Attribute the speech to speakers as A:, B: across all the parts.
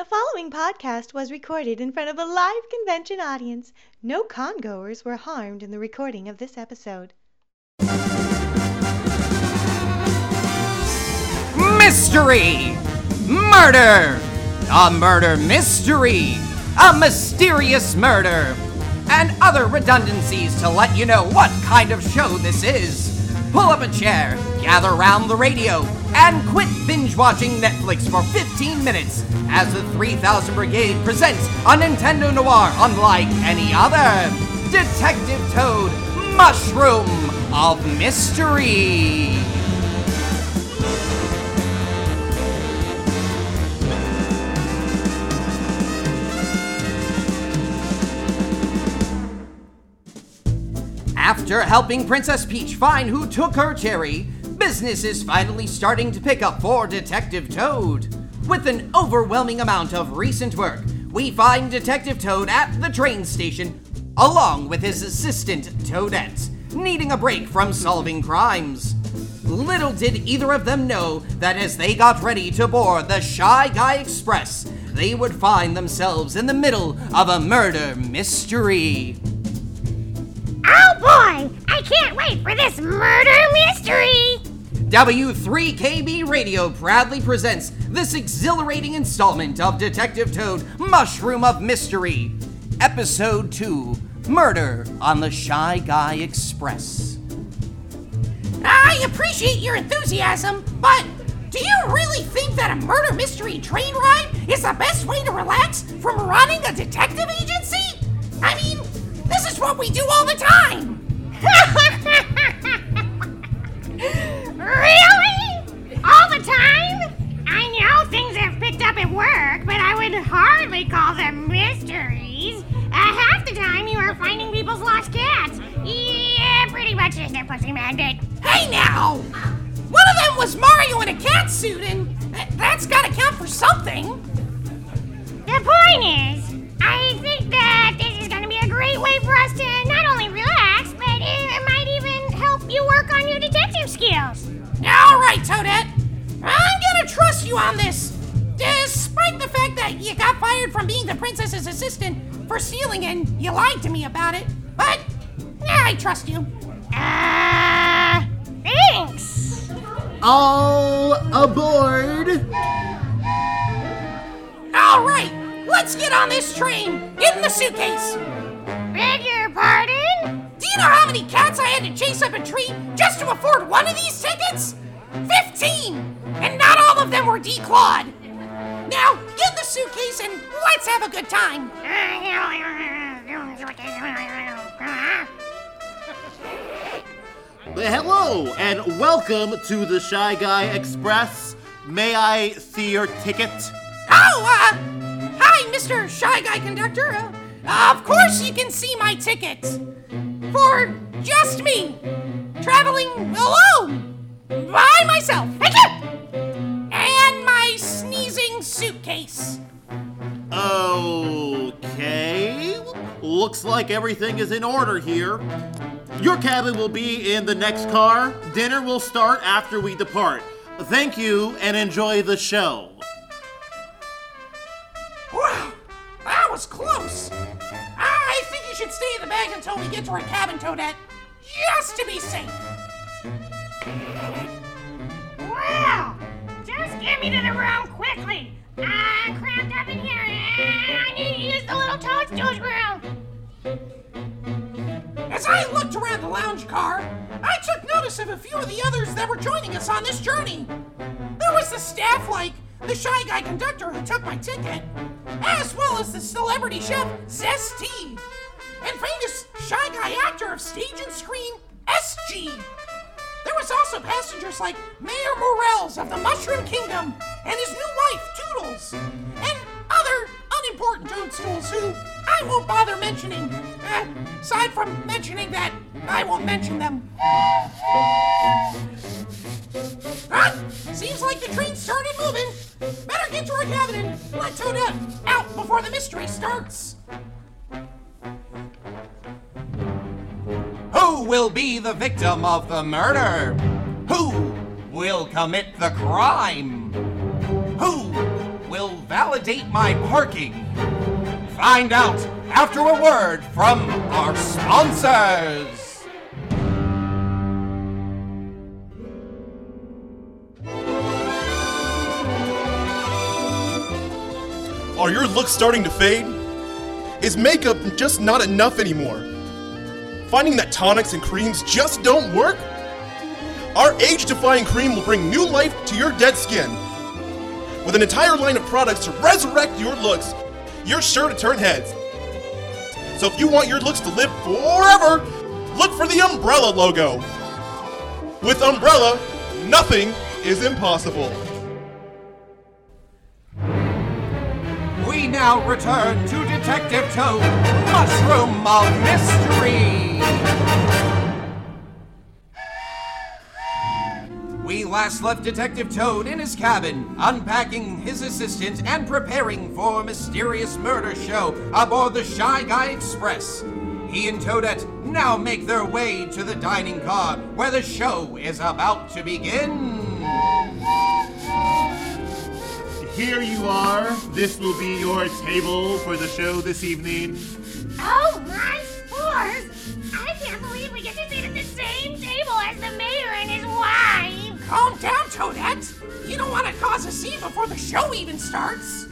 A: The following podcast was recorded in front of a live convention audience. No congoers were harmed in the recording of this episode.
B: Mystery! Murder! A murder mystery! A mysterious murder! And other redundancies to let you know what kind of show this is. Pull up a chair, gather round the radio, and quit binge watching Netflix for 15 minutes as the 3000 Brigade presents a Nintendo Noir unlike any other Detective Toad Mushroom of Mystery. After helping Princess Peach find who took her cherry, business is finally starting to pick up for Detective Toad. With an overwhelming amount of recent work, we find Detective Toad at the train station, along with his assistant Toadette, needing a break from solving crimes. Little did either of them know that as they got ready to board the Shy Guy Express, they would find themselves in the middle of a murder mystery.
C: Oh boy! I can't wait for this murder mystery!
B: W3KB Radio proudly presents this exhilarating installment of Detective Toad Mushroom of Mystery, Episode 2 Murder on the Shy Guy Express.
D: I appreciate your enthusiasm, but do you really think that a murder mystery train ride is the best way to relax from running a detective agency? I mean, this is what we do all the time.
C: really? All the time? I know things have picked up at work, but I would hardly call them mysteries. Uh, half the time you are finding people's lost cats. Yeah, pretty much just a pussy magnet.
D: Hey now! One of them was Mario in a cat suit, and that's gotta count for something.
C: The point is, I think that this great way for us to not only relax, but it might even help you work on your detective skills.
D: All right, Toadette. I'm gonna trust you on this. Despite the fact that you got fired from being the princess's assistant for stealing and you lied to me about it. But, yeah, I trust you.
C: Uh, thanks.
E: All aboard!
D: All right, let's get on this train. Get in the suitcase.
C: Beg your pardon?
D: Do you know how many cats I had to chase up a tree just to afford one of these tickets? Fifteen! And not all of them were declawed. Now, get the suitcase and let's have a good time.
E: Hello, and welcome to the Shy Guy Express. May I see your ticket?
D: Oh, uh, hi, Mr. Shy Guy Conductor. Uh, of course you can see my ticket. For just me. Traveling alone. By myself. And my sneezing suitcase.
E: Okay. Looks like everything is in order here. Your cabin will be in the next car. Dinner will start after we depart. Thank you and enjoy the show.
D: Wow, that was close. I think you should stay in the bag until we get to our cabin, Toadette. Just to be safe.
C: Wow! Just get me to the room quickly. I'm cramped up in here and I need to use the little toadstool room.
D: As I looked around the lounge car, I took notice of a few of the others that were joining us on this journey. There was the staff like the shy guy conductor who took my ticket, as well as the celebrity chef Zesty, and famous shy guy actor of stage and screen SG. There was also passengers like Mayor Morels of the Mushroom Kingdom and his new wife Toodles, and other unimportant toadstools who I won't bother mentioning. Uh, aside from mentioning that, I won't mention them. Ah, seems like the train started moving. Better get to our cabin and let Toadette out before the mystery starts.
B: Who will be the victim of the murder? Who will commit the crime? Who will validate my parking? Find out after a word from our sponsors.
F: Are your looks starting to fade? Is makeup just not enough anymore? Finding that tonics and creams just don't work? Our age defying cream will bring new life to your dead skin. With an entire line of products to resurrect your looks, you're sure to turn heads. So if you want your looks to live forever, look for the Umbrella logo. With Umbrella, nothing is impossible.
B: We now return to Detective Toad, Mushroom of Mystery. We last left Detective Toad in his cabin, unpacking his assistant and preparing for a mysterious murder show aboard the Shy Guy Express. He and Toadette now make their way to the dining car where the show is about to begin.
E: Here you are. This will be your table for the show this evening.
C: Oh my spores! I can't believe we get to sit at the same table as the mayor and his wife.
D: Calm down, Toadette. You don't want to cause a scene before the show even starts.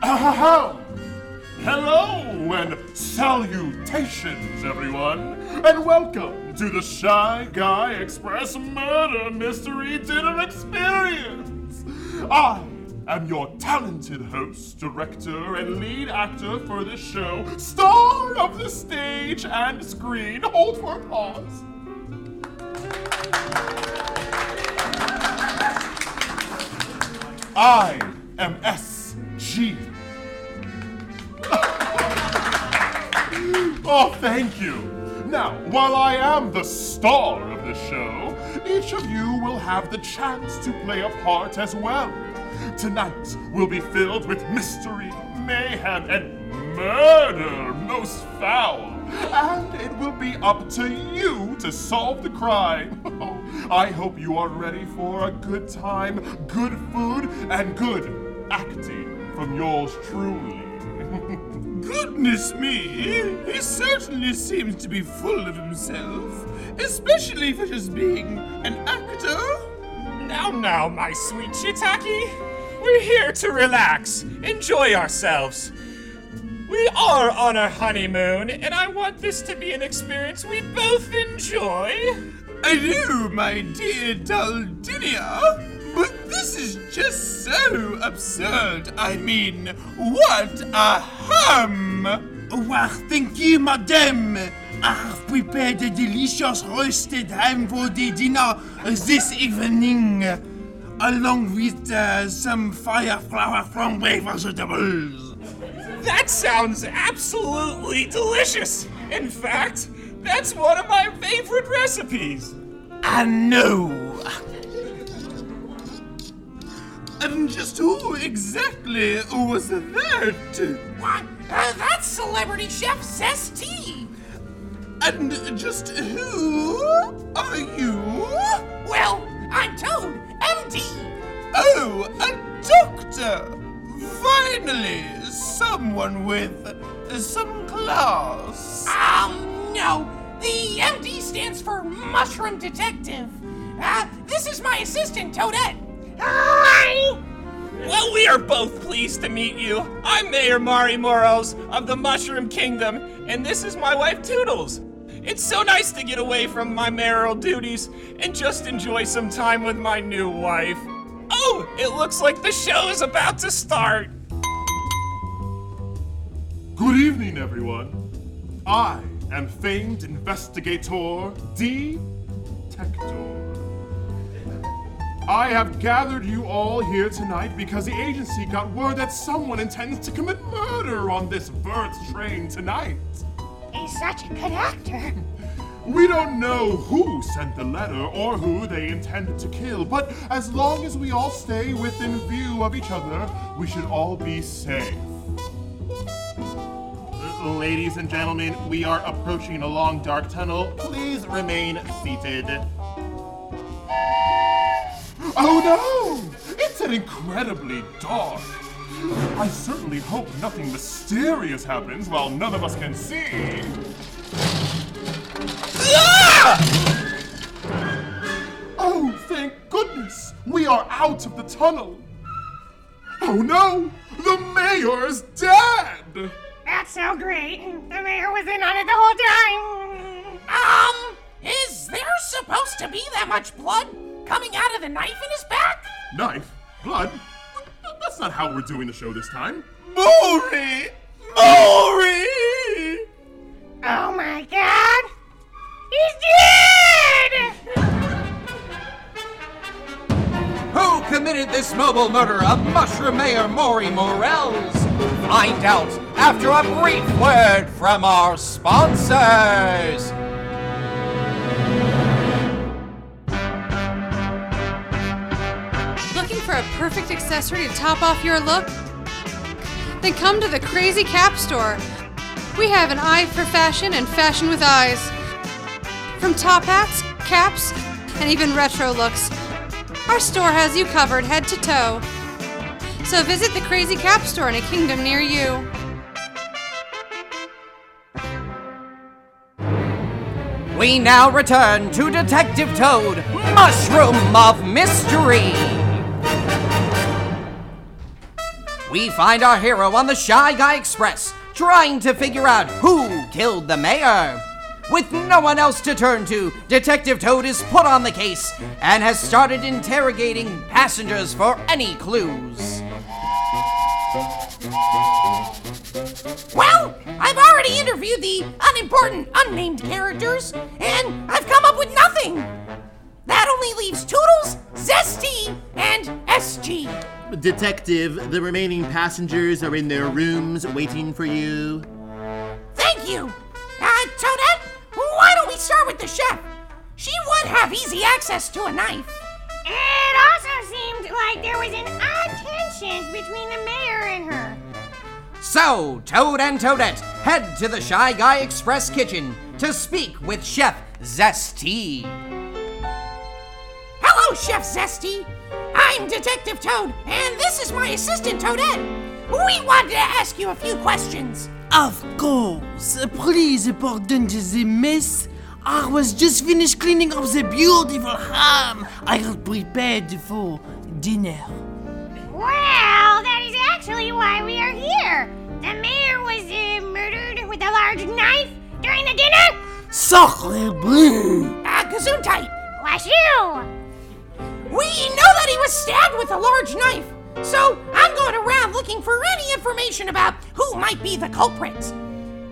G: Aho! Hello and salutations, everyone, and welcome to the Shy Guy Express Murder Mystery Dinner Experience. I am your talented host, director, and lead actor for this show, star of the stage and screen. Hold for applause. I am S.G. Oh, thank you. Now, while I am the star of the show, each of you will have the chance to play a part as well. Tonight will be filled with mystery, mayhem, and murder most foul. And it will be up to you to solve the crime. I hope you are ready for a good time, good food, and good acting from yours truly.
H: Goodness me, he certainly seems to be full of himself, especially for just being an actor.
I: Now, now, my sweet shiitake. We're here to relax, enjoy ourselves. We are on our honeymoon, and I want this to be an experience we both enjoy.
H: I do, my dear Daldinia, but this is just so absurd. I mean, what a hum!
J: Well, thank you, madame. I have prepared a delicious roasted ham for the dinner this evening, along with uh, some fire flower flambe vegetables.
I: That sounds absolutely delicious. In fact, that's one of my favorite recipes.
J: I know.
H: And just who exactly was that?
D: What? Uh, that's celebrity chef Zesty.
H: And just who are you?
D: Well, I'm Toad, MD.
H: Oh, a doctor! Finally, someone with some class.
D: Um, no. The MD stands for Mushroom Detective. Uh, this is my assistant, Toadette. Hi!
I: Well, we are both pleased to meet you. I'm Mayor Maury Morels of the Mushroom Kingdom, and this is my wife Toodles. It's so nice to get away from my mayoral duties and just enjoy some time with my new wife. Oh, it looks like the show is about to start.
G: Good evening, everyone. I am famed investigator D. Tector. I have gathered you all here tonight because the agency got word that someone intends to commit murder on this birth train tonight.
C: He's such a good actor.
G: We don't know who sent the letter or who they intended to kill, but as long as we all stay within view of each other, we should all be safe.
E: Ladies and gentlemen, we are approaching a long dark tunnel. Please remain seated.
G: Oh no! It's an incredibly dark. I certainly hope nothing mysterious happens while none of us can see. Oh, thank goodness! We are out of the tunnel! Oh no! The mayor's dead!
C: That's so great. The mayor was in on it the whole time.
D: Um, is there supposed to be that much blood coming out of the knife in his back?
G: Knife? Blood? That's not how we're doing the show this time.
H: Maury! Maury!
C: Oh my god! He's dead!
B: Who committed this mobile murder of Mushroom Mayor Maury Morels? Find out after a brief word from our sponsors.
K: Perfect accessory to top off your look? Then come to the Crazy Cap Store. We have an eye for fashion and fashion with eyes. From top hats, caps, and even retro looks, our store has you covered head to toe. So visit the Crazy Cap Store in a kingdom near you.
B: We now return to Detective Toad, Mushroom of Mystery. We find our hero on the Shy Guy Express, trying to figure out who killed the mayor. With no one else to turn to, Detective Toad is put on the case and has started interrogating passengers for any clues.
D: Well, I've already interviewed the unimportant unnamed characters, and I've come up with nothing. That only leaves Toodles, Zesty, and SG.
E: Detective, the remaining passengers are in their rooms waiting for you.
D: Thank you. Uh, Toadette, why don't we start with the chef? She would have easy access to a knife.
C: It also seemed like there was an odd tension between the mayor and her.
B: So, Toad and Toadette head to the Shy Guy Express kitchen to speak with Chef Zesty.
D: Hello, Chef Zesty. I'm Detective Toad, and this is my assistant, Toadette. We wanted to ask you a few questions.
J: Of course. Please pardon the mess. I was just finished cleaning up the beautiful ham I had prepared for dinner.
C: Well, that is actually why we are here. The mayor was uh, murdered with a large knife during the dinner.
J: Sacre bleu!
D: Ah, Gesundheit.
C: Bless you.
D: We know that he was stabbed with a large knife, so I'm going around looking for any information about who might be the culprit.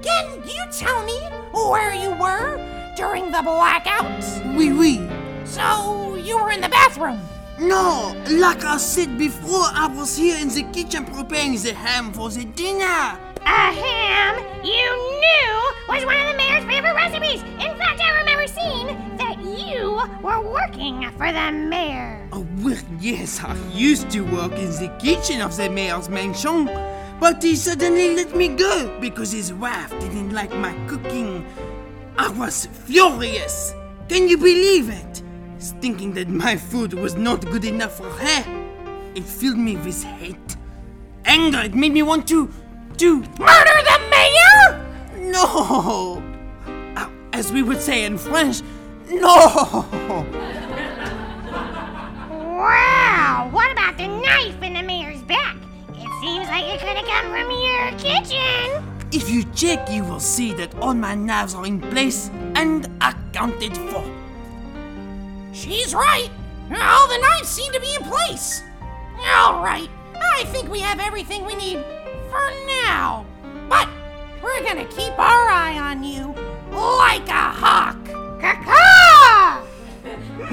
D: Can you tell me where you were during the blackout?
J: Oui, oui.
D: So, you were in the bathroom.
J: No, like I said before, I was here in the kitchen preparing the ham for the dinner.
C: A ham you knew was one of the mayor's favorite recipes. In fact, I remember seeing that you were working for the mayor.
J: Oh, well, yes, I used to work in the kitchen of the mayor's mansion, but he suddenly let me go because his wife didn't like my cooking. I was furious. Can you believe it? Thinking that my food was not good enough for her. It filled me with hate. Anger, it made me want to. to.
D: Murder the mayor?
J: No! Uh, As we would say in French, no!
C: Wow, what about the knife in the mayor's back? It seems like it could have come from your kitchen.
J: If you check, you will see that all my knives are in place and accounted for.
D: She's right. All the knives seem to be in place. All right, I think we have everything we need for now. But we're gonna keep our eye on you like a hawk.
C: Caw!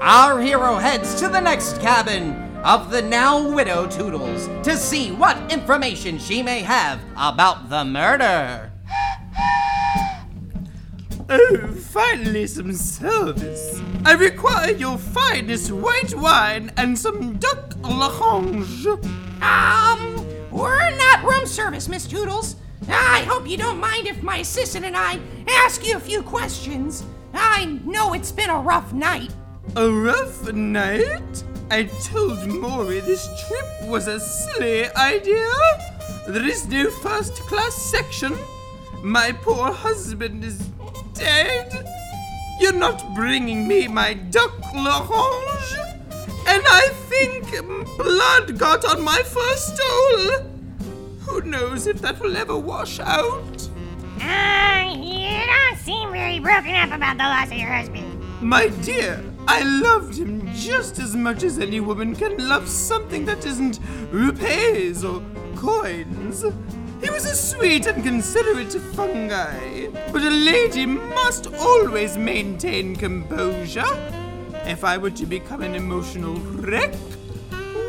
B: Our hero heads to the next cabin of the now widow Toodles to see what information she may have about the murder.
J: Oh, finally some service. I require your finest white wine and some duck l'orange.
D: Um, we're not room service, Miss Toodles. I hope you don't mind if my assistant and I ask you a few questions. I know it's been a rough night.
H: A rough night? I told Maury this trip was a silly idea. There is no first class section. My poor husband is dead. You're not bringing me my duck l'orange. And I think blood got on my first stole. Who knows if that will ever wash out?
C: Uh, you don't seem very broken up about the loss of your husband.
H: My dear, I loved him just as much as any woman can love something that isn't rupees or coins. He was a sweet and considerate fungi, but a lady must always maintain composure. If I were to become an emotional wreck,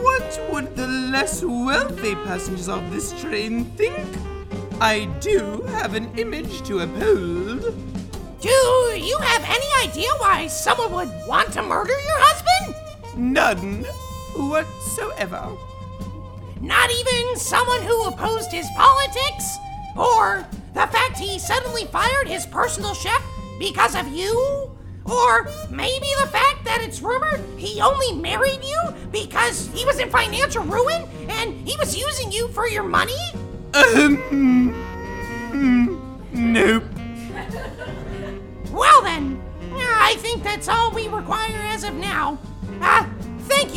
H: what would the less wealthy passengers of this train think? I do have an image to uphold.
D: Do you have any idea why someone would want to murder your husband?
H: None whatsoever.
D: Not even someone who opposed his politics? Or the fact he suddenly fired his personal chef because of you? Or maybe the fact that it's rumored he only married you because he was in financial ruin and he was using you for your money?
H: Um,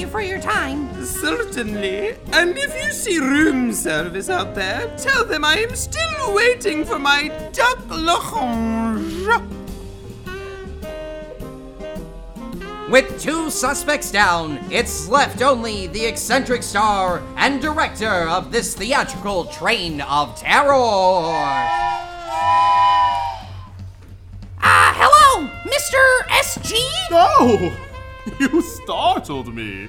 D: you for your time.
H: Certainly. And if you see room service out there, tell them I am still waiting for my duck l'orange.
B: With two suspects down, it's left only the eccentric star and director of this theatrical train of terror.
D: Ah, hello, Mr. SG?
G: Oh! You startled me.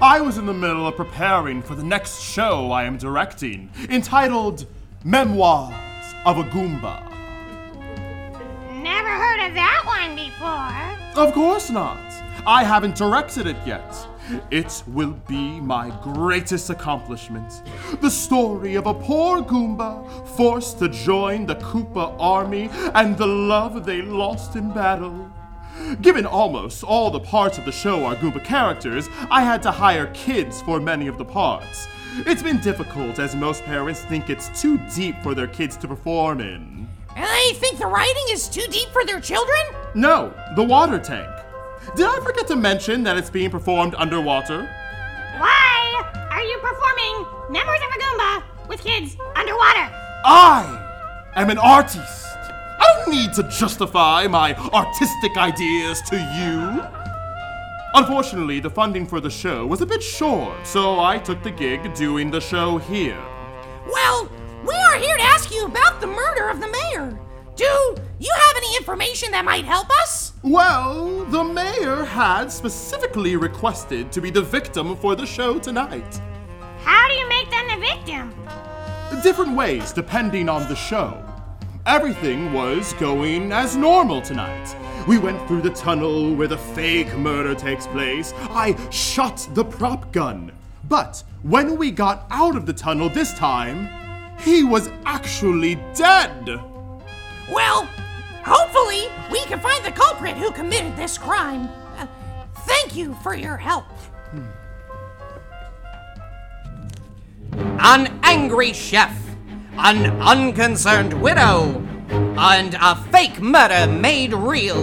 G: I was in the middle of preparing for the next show I am directing, entitled Memoirs of a Goomba.
C: Never heard of that one before.
G: Of course not. I haven't directed it yet. It will be my greatest accomplishment. The story of a poor Goomba forced to join the Koopa army and the love they lost in battle. Given almost all the parts of the show are Goomba characters, I had to hire kids for many of the parts. It's been difficult as most parents think it's too deep for their kids to perform in.
D: They think the writing is too deep for their children?
G: No, the water tank. Did I forget to mention that it's being performed underwater?
C: Why are you performing Memories of a Goomba with kids underwater?
G: I am an artist. I don't need to justify my artistic ideas to you. Unfortunately, the funding for the show was a bit short, so I took the gig doing the show here.
D: Well, we are here to ask you about the murder of the mayor. Do you have any information that might help us?
G: Well, the mayor had specifically requested to be the victim for the show tonight.
C: How do you make them the victim?
G: Different ways depending on the show. Everything was going as normal tonight. We went through the tunnel where the fake murder takes place. I shot the prop gun. But when we got out of the tunnel this time, he was actually dead.
D: Well, hopefully we can find the culprit who committed this crime. Uh, thank you for your help.
B: An angry chef, an unconcerned widow, and a fake murder made real.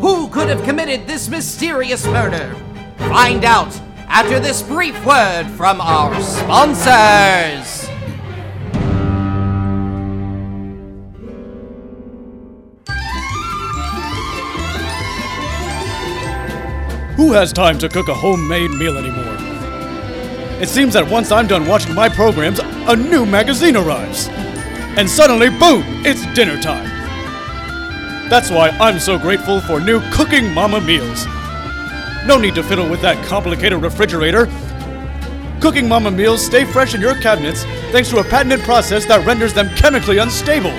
B: Who could have committed this mysterious murder? Find out after this brief word from our sponsors.
L: Who has time to cook a homemade meal anymore? It seems that once I'm done watching my programs, a new magazine arrives. And suddenly, boom, it's dinner time. That's why I'm so grateful for new Cooking Mama meals. No need to fiddle with that complicated refrigerator. Cooking Mama meals stay fresh in your cabinets thanks to a patented process that renders them chemically unstable.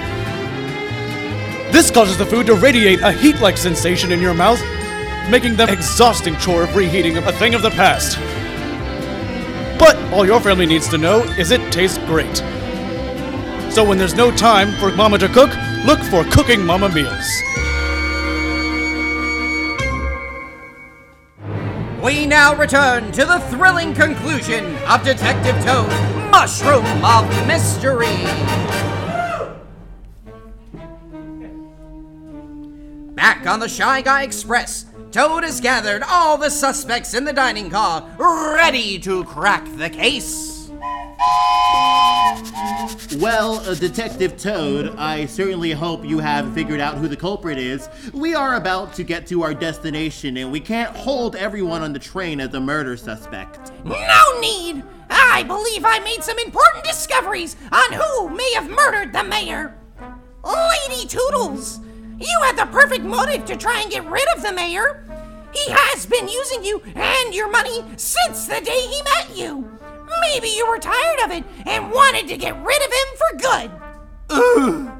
L: This causes the food to radiate a heat like sensation in your mouth, making the exhausting chore of reheating a thing of the past. All your family needs to know is it tastes great. So when there's no time for Mama to cook, look for Cooking Mama Meals.
B: We now return to the thrilling conclusion of Detective Toad Mushroom of Mystery. Back on the Shy Guy Express, Toad has gathered all the suspects in the dining car, ready to crack the case.
E: Well, uh, Detective Toad, I certainly hope you have figured out who the culprit is. We are about to get to our destination, and we can't hold everyone on the train as a murder suspect.
D: No need! I believe I made some important discoveries on who may have murdered the mayor. Lady Toodles, you had the perfect motive to try and get rid of the mayor. He has been using you and your money since the day he met you. Maybe you were tired of it and wanted to get rid of him for good.
J: Ugh,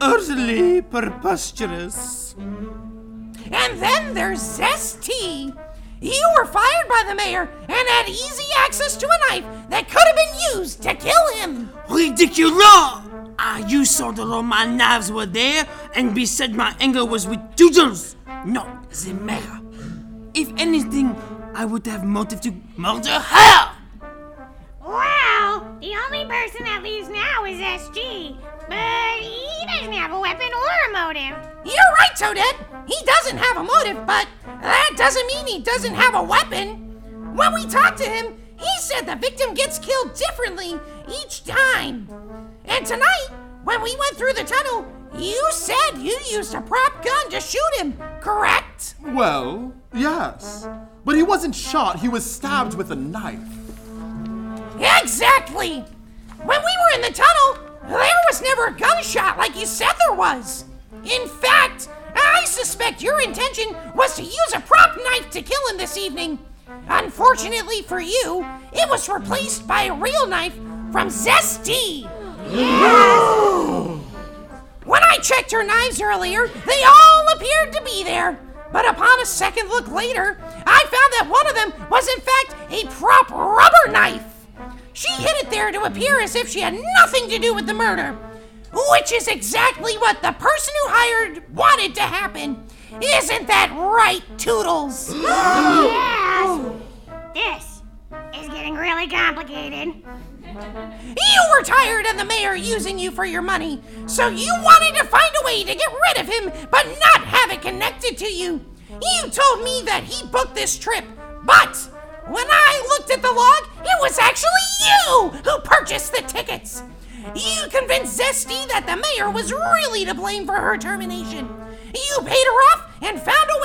J: utterly preposterous.
D: And then there's Zesty. You were fired by the mayor and had easy access to a knife that could have been used to kill him.
J: Ridiculous! Ah, you saw that all my knives were there, and besides my anger was with Toodles, not the mayor. If anything, I would have motive to murder her!
C: Well, the only person that leaves now is SG, but he doesn't have a weapon or a motive.
D: You're right, Toadette. He doesn't have a motive, but that doesn't mean he doesn't have a weapon. When we talked to him, he said the victim gets killed differently each time. And tonight, when we went through the tunnel, you said you used a prop gun to shoot him, correct?
G: Well, yes. But he wasn't shot, he was stabbed with a knife.
D: Exactly! When we were in the tunnel, there was never a gunshot like you said there was. In fact, I suspect your intention was to use a prop knife to kill him this evening. Unfortunately for you, it was replaced by a real knife from Zesty. When I checked her knives earlier, they all appeared to be there. But upon a second look later, I found that one of them was in fact a prop rubber knife. She hid it there to appear as if she had nothing to do with the murder. Which is exactly what the person who hired wanted to happen. Isn't that right, Toodles?
C: yes! This is getting really complicated.
D: You were tired of the mayor using you for your money, so you wanted to find a way to get rid of him, but not have it connected to you. You told me that he booked this trip, but when I looked at the log, it was actually you who purchased the tickets. You convinced Zesty that the mayor was really to blame for her termination. You paid her off and found a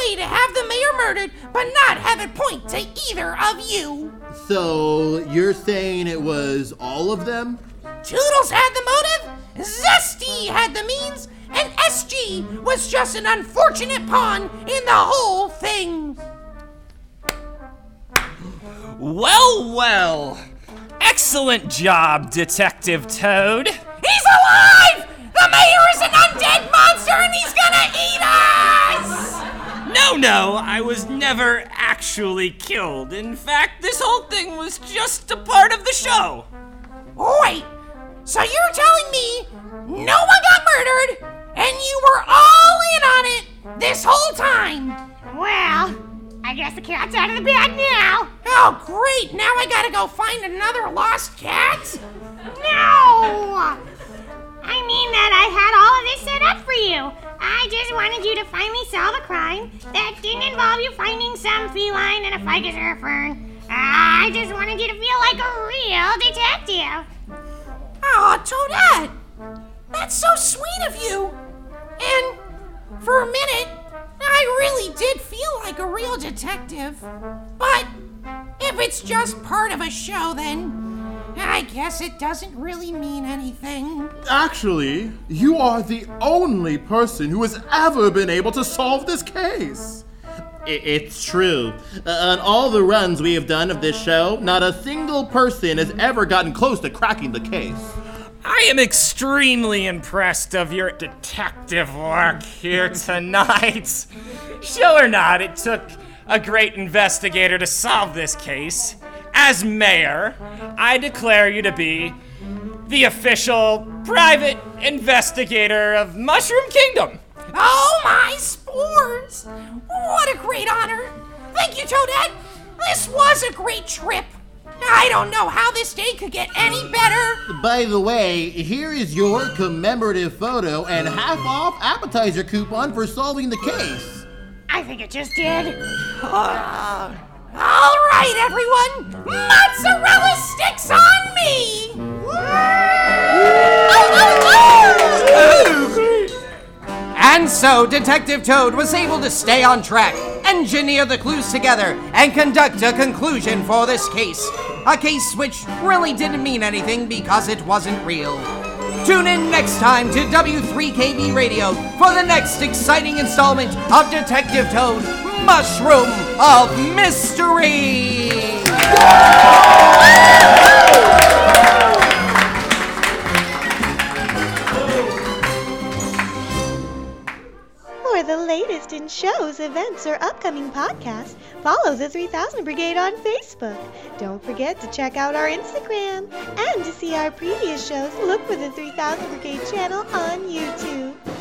D: murdered, but not have it point to either of you.
E: So, you're saying it was all of them?
D: Toodles had the motive, Zesty had the means, and SG was just an unfortunate pawn in the whole thing.
I: Well, well. Excellent job, Detective Toad.
D: He's alive! The mayor is an undead monster and he's gonna eat us!
I: No, no, I was never actually killed. In fact, this whole thing was just a part of the show.
D: Wait, so you're telling me no one got murdered and you were all in on it this whole time?
C: Well, I guess the cat's out of the bag now.
D: Oh, great! Now I gotta go find another lost cat?
C: No! I mean that I had all of this set up for you. I just wanted you to finally solve a crime that didn't involve you finding some feline in a ficus or a fern. I just wanted you to feel like a real detective.
D: Oh, Toadette! That's so sweet of you! And for a minute, I really did feel like a real detective. But if it's just part of a show, then I guess it doesn't really mean anything.
G: Actually, you are the only person who has ever been able to solve this case.
E: It's true. Uh, on all the runs we have done of this show, not a single person has ever gotten close to cracking the case.
I: I am extremely impressed of your detective work here tonight. Sure or not, it took a great investigator to solve this case. As mayor, I declare you to be the official private investigator of Mushroom Kingdom.
D: Oh my spores! What a great honor! Thank you, Toadette! This was a great trip. I don't know how this day could get any better.
E: By the way, here is your commemorative photo and half off appetizer coupon for solving the case.
C: I think it just did.
D: Uh, all right, everyone. Mozzarella sticks on me. Oh, oh, oh.
B: And so Detective Toad was able to stay on track, engineer the clues together, and conduct a conclusion for this case. A case which really didn't mean anything because it wasn't real. Tune in next time to W3KB Radio for the next exciting installment of Detective Toad Mushroom of Mystery!
A: For the latest in shows, events, or upcoming podcasts, follow the 3000 Brigade on Facebook. Don't forget to check out our Instagram. And to see our previous shows, look for the 3000 Brigade channel on YouTube.